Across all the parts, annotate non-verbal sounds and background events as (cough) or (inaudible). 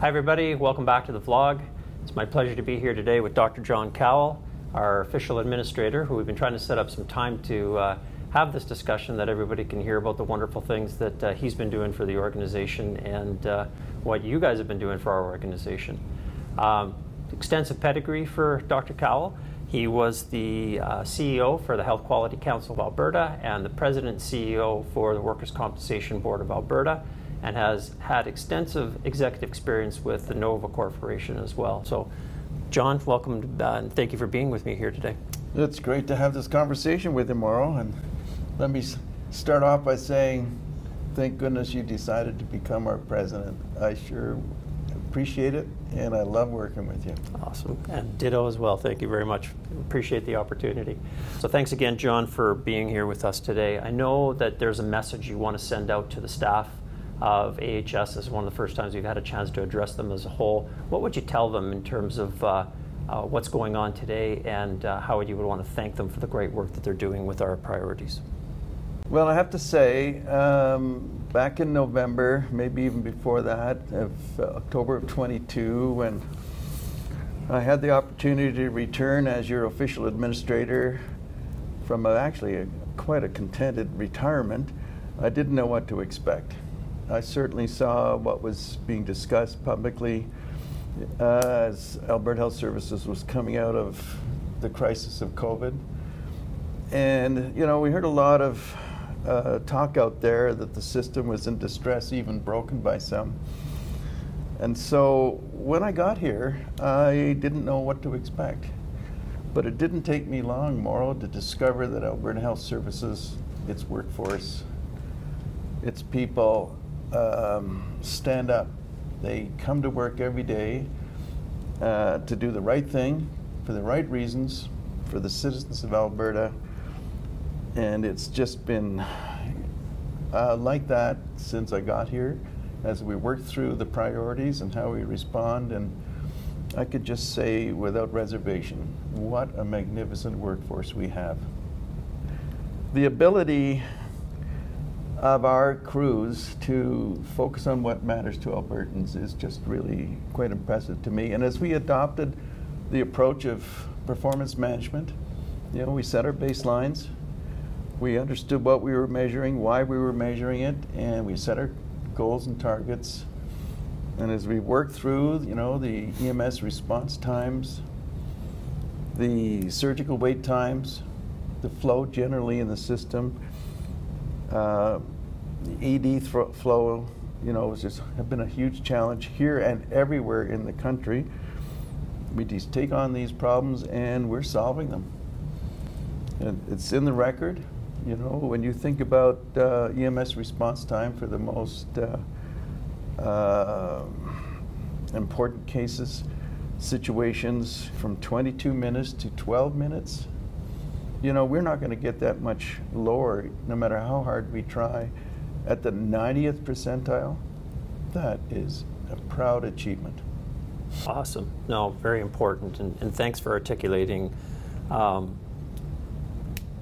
Hi, everybody. Welcome back to the vlog. It's my pleasure to be here today with Dr. John Cowell, our official administrator, who we've been trying to set up some time to uh, have this discussion that everybody can hear about the wonderful things that uh, he's been doing for the organization and uh, what you guys have been doing for our organization. Um, extensive pedigree for Dr. Cowell. He was the uh, CEO for the Health Quality Council of Alberta and the president and CEO for the Workers' Compensation Board of Alberta and has had extensive executive experience with the Nova Corporation as well. So, John, welcome uh, and thank you for being with me here today. It's great to have this conversation with you, Mauro. And let me start off by saying, thank goodness you decided to become our president. I sure appreciate it, and I love working with you. Awesome. And ditto as well. Thank you very much. Appreciate the opportunity. So, thanks again, John, for being here with us today. I know that there's a message you want to send out to the staff of AHS. Is one of the first times we've had a chance to address them as a whole. What would you tell them in terms of uh, uh, what's going on today and uh, how you would want to thank them for the great work that they're doing with our priorities? Well, I have to say, um, back in November, maybe even before that, of October of 22, when I had the opportunity to return as your official administrator from a, actually a, quite a contented retirement, I didn't know what to expect. I certainly saw what was being discussed publicly uh, as Alberta Health Services was coming out of the crisis of COVID. And, you know, we heard a lot of uh, talk out there that the system was in distress, even broken by some. And so when I got here, I didn't know what to expect. But it didn't take me long, Mauro, to discover that Alberta Health Services, its workforce, its people, um, stand up. They come to work every day uh, to do the right thing for the right reasons for the citizens of Alberta. And it's just been uh, like that since I got here as we work through the priorities and how we respond. And I could just say without reservation, what a magnificent workforce we have. The ability of our crews to focus on what matters to Albertans is just really quite impressive to me. And as we adopted the approach of performance management, you know, we set our baselines, we understood what we were measuring, why we were measuring it, and we set our goals and targets. And as we worked through, you know, the EMS response times, the surgical wait times, the flow generally in the system, uh, ED flow, you know, has just been a huge challenge here and everywhere in the country. We just take on these problems and we're solving them. And it's in the record. You know, when you think about uh, EMS response time for the most uh, uh, important cases, situations from 22 minutes to 12 minutes, you know, we're not going to get that much lower no matter how hard we try. At the 90th percentile, that is a proud achievement. Awesome. No, very important. And, and thanks for articulating, um,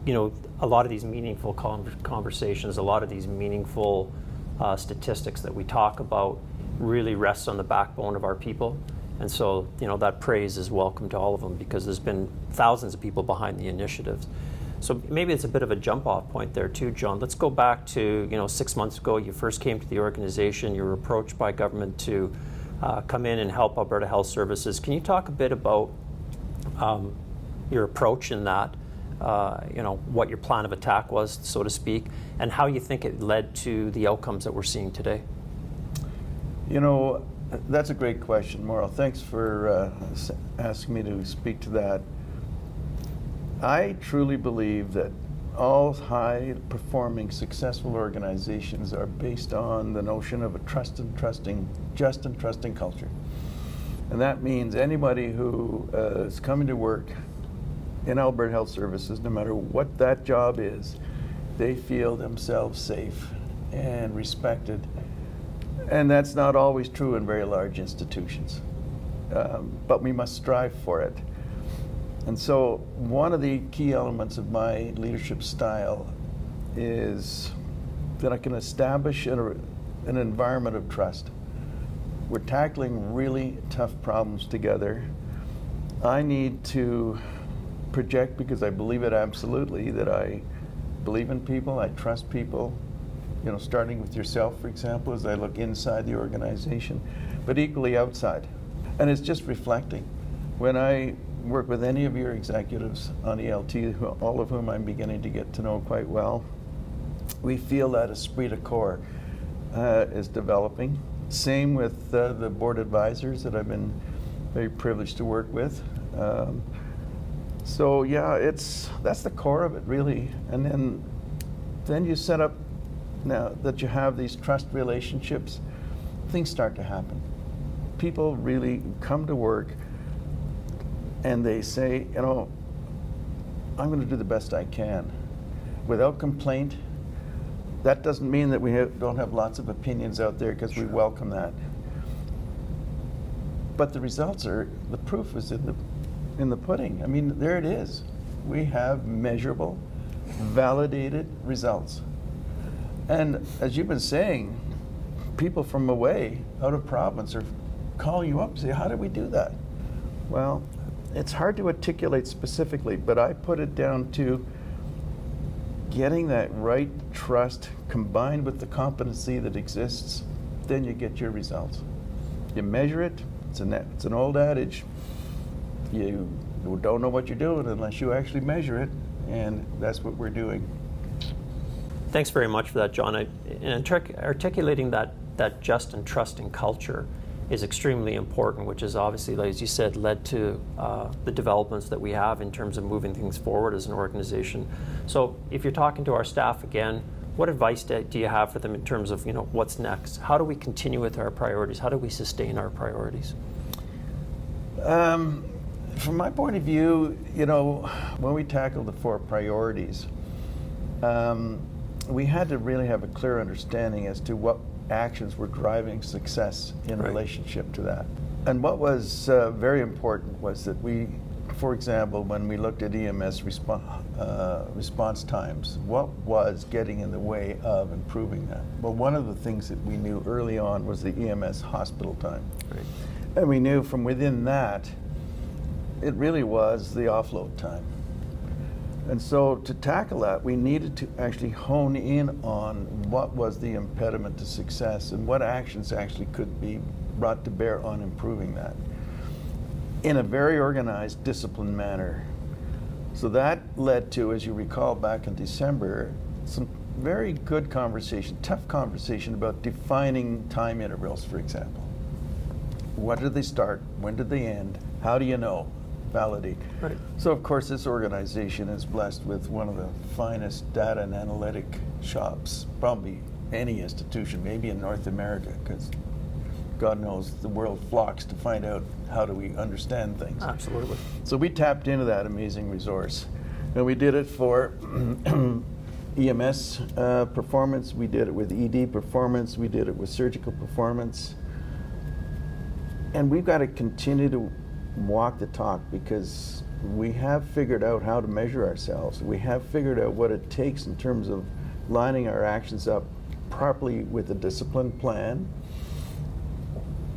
you know, a lot of these meaningful conversations, a lot of these meaningful uh, statistics that we talk about really rests on the backbone of our people. And so, you know, that praise is welcome to all of them because there's been thousands of people behind the initiatives. So maybe it's a bit of a jump off point there too, John. Let's go back to, you know, six months ago, you first came to the organization, you were approached by government to uh, come in and help Alberta Health Services. Can you talk a bit about um, your approach in that? Uh, you know what your plan of attack was, so to speak, and how you think it led to the outcomes that we're seeing today. You know, that's a great question, Mauro. Thanks for uh, asking me to speak to that. I truly believe that all high performing, successful organizations are based on the notion of a trust and trusting, just and trusting culture. And that means anybody who uh, is coming to work in Alberta Health Services, no matter what that job is, they feel themselves safe and respected and that's not always true in very large institutions. Um, but we must strive for it. And so, one of the key elements of my leadership style is that I can establish an, an environment of trust. we're tackling really tough problems together. I need to project because I believe it absolutely that I believe in people, I trust people, you know, starting with yourself, for example, as I look inside the organization, but equally outside. And it's just reflecting. When I work with any of your executives on ELT, all of whom I'm beginning to get to know quite well, we feel that esprit de corps uh, is developing. Same with uh, the board advisors that I've been very privileged to work with. Um, so yeah, it's that's the core of it really, and then then you set up now that you have these trust relationships, things start to happen. People really come to work and they say, you know, I'm going to do the best I can without complaint. That doesn't mean that we have, don't have lots of opinions out there because sure. we welcome that. But the results are the proof is in the in the pudding. I mean, there it is. We have measurable, validated results. And as you've been saying, people from away, out of province, are calling you up and say, How did we do that? Well, it's hard to articulate specifically, but I put it down to getting that right trust combined with the competency that exists, then you get your results. You measure it, it's an, it's an old adage you don't know what you're doing unless you actually measure it, and that's what we're doing. Thanks very much for that, John. I, and articulating that, that just and trusting culture is extremely important, which is obviously, as you said, led to uh, the developments that we have in terms of moving things forward as an organization. So, if you're talking to our staff again, what advice do you have for them in terms of you know what's next? How do we continue with our priorities? How do we sustain our priorities? Um, from my point of view, you know, when we tackle the four priorities, um, we had to really have a clear understanding as to what actions were driving success in right. relationship to that. And what was uh, very important was that we, for example, when we looked at EMS respo- uh, response times, what was getting in the way of improving that? Well, one of the things that we knew early on was the EMS hospital time. Right. And we knew from within that it really was the offload time. And so to tackle that, we needed to actually hone in on what was the impediment to success and what actions actually could be brought to bear on improving that in a very organized, disciplined manner. So that led to, as you recall back in December, some very good conversation, tough conversation about defining time intervals, for example. What do they start? When do they end? How do you know? Validate. Right. So, of course, this organization is blessed with one of the finest data and analytic shops, probably any institution, maybe in North America, because God knows the world flocks to find out how do we understand things. Absolutely. So we tapped into that amazing resource, and we did it for (clears throat) EMS uh, performance. We did it with ED performance. We did it with surgical performance, and we've got to continue to walk the talk because we have figured out how to measure ourselves. We have figured out what it takes in terms of lining our actions up properly with a disciplined plan.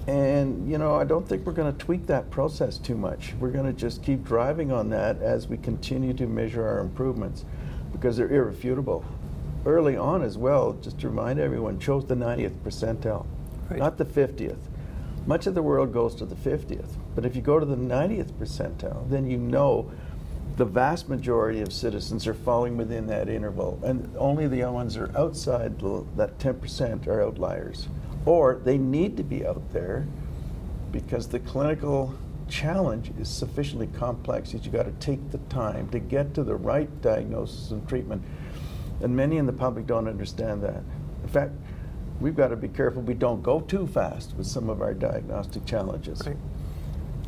And, you know, I don't think we're going to tweak that process too much. We're going to just keep driving on that as we continue to measure our improvements because they're irrefutable. Early on, as well, just to remind everyone, chose the 90th percentile, right. not the 50th. Much of the world goes to the 50th. But if you go to the 90th percentile, then you know the vast majority of citizens are falling within that interval, and only the ones that are outside that 10% are outliers. Or they need to be out there because the clinical challenge is sufficiently complex that you got to take the time to get to the right diagnosis and treatment. And many in the public don't understand that. In fact, we've got to be careful we don't go too fast with some of our diagnostic challenges. Right.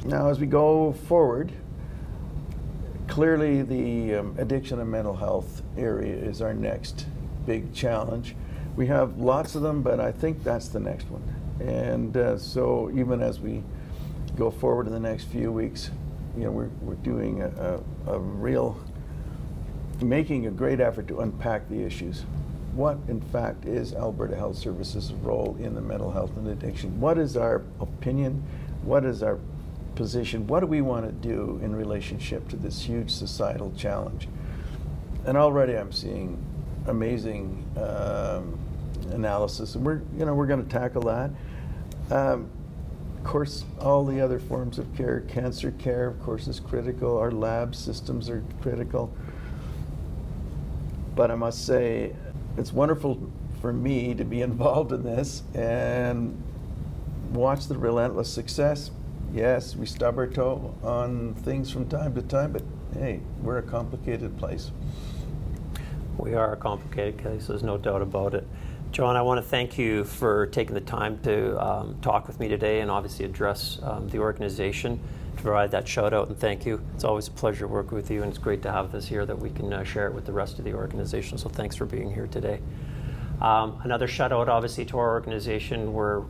Now, as we go forward, clearly the um, addiction and mental health area is our next big challenge. We have lots of them, but I think that's the next one. And uh, so, even as we go forward in the next few weeks, you know, we're, we're doing a, a, a real, making a great effort to unpack the issues what in fact is Alberta Health Services' role in the mental health and addiction? What is our opinion? What is our position? What do we want to do in relationship to this huge societal challenge? And already I'm seeing amazing um, analysis, and we're you know we're going to tackle that. Um, of course, all the other forms of care, cancer care, of course, is critical. Our lab systems are critical. But I must say, it's wonderful for me to be (laughs) involved in this and watch the relentless success. Yes, we stub our toe on things from time to time, but hey, we're a complicated place. We are a complicated case, there's no doubt about it. John, I want to thank you for taking the time to um, talk with me today and obviously address um, the organization, to provide that shout out and thank you. It's always a pleasure working with you, and it's great to have this here that we can uh, share it with the rest of the organization. So thanks for being here today. Um, another shout out, obviously, to our organization. We're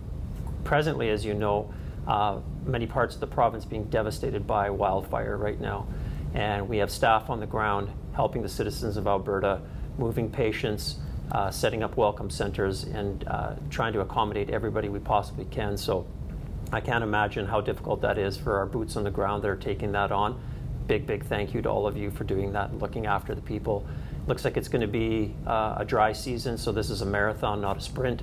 presently, as you know, uh, many parts of the province being devastated by wildfire right now. And we have staff on the ground helping the citizens of Alberta, moving patients, uh, setting up welcome centers, and uh, trying to accommodate everybody we possibly can. So I can't imagine how difficult that is for our boots on the ground that are taking that on. Big, big thank you to all of you for doing that and looking after the people. Looks like it's going to be uh, a dry season, so this is a marathon, not a sprint.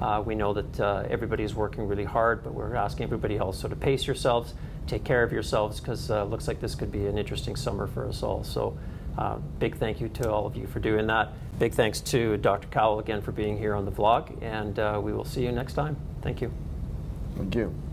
Uh, we know that uh, everybody is working really hard, but we're asking everybody also to pace yourselves, take care of yourselves, because uh, looks like this could be an interesting summer for us all. So, uh, big thank you to all of you for doing that. Big thanks to Dr. Cowell again for being here on the vlog, and uh, we will see you next time. Thank you. Thank you.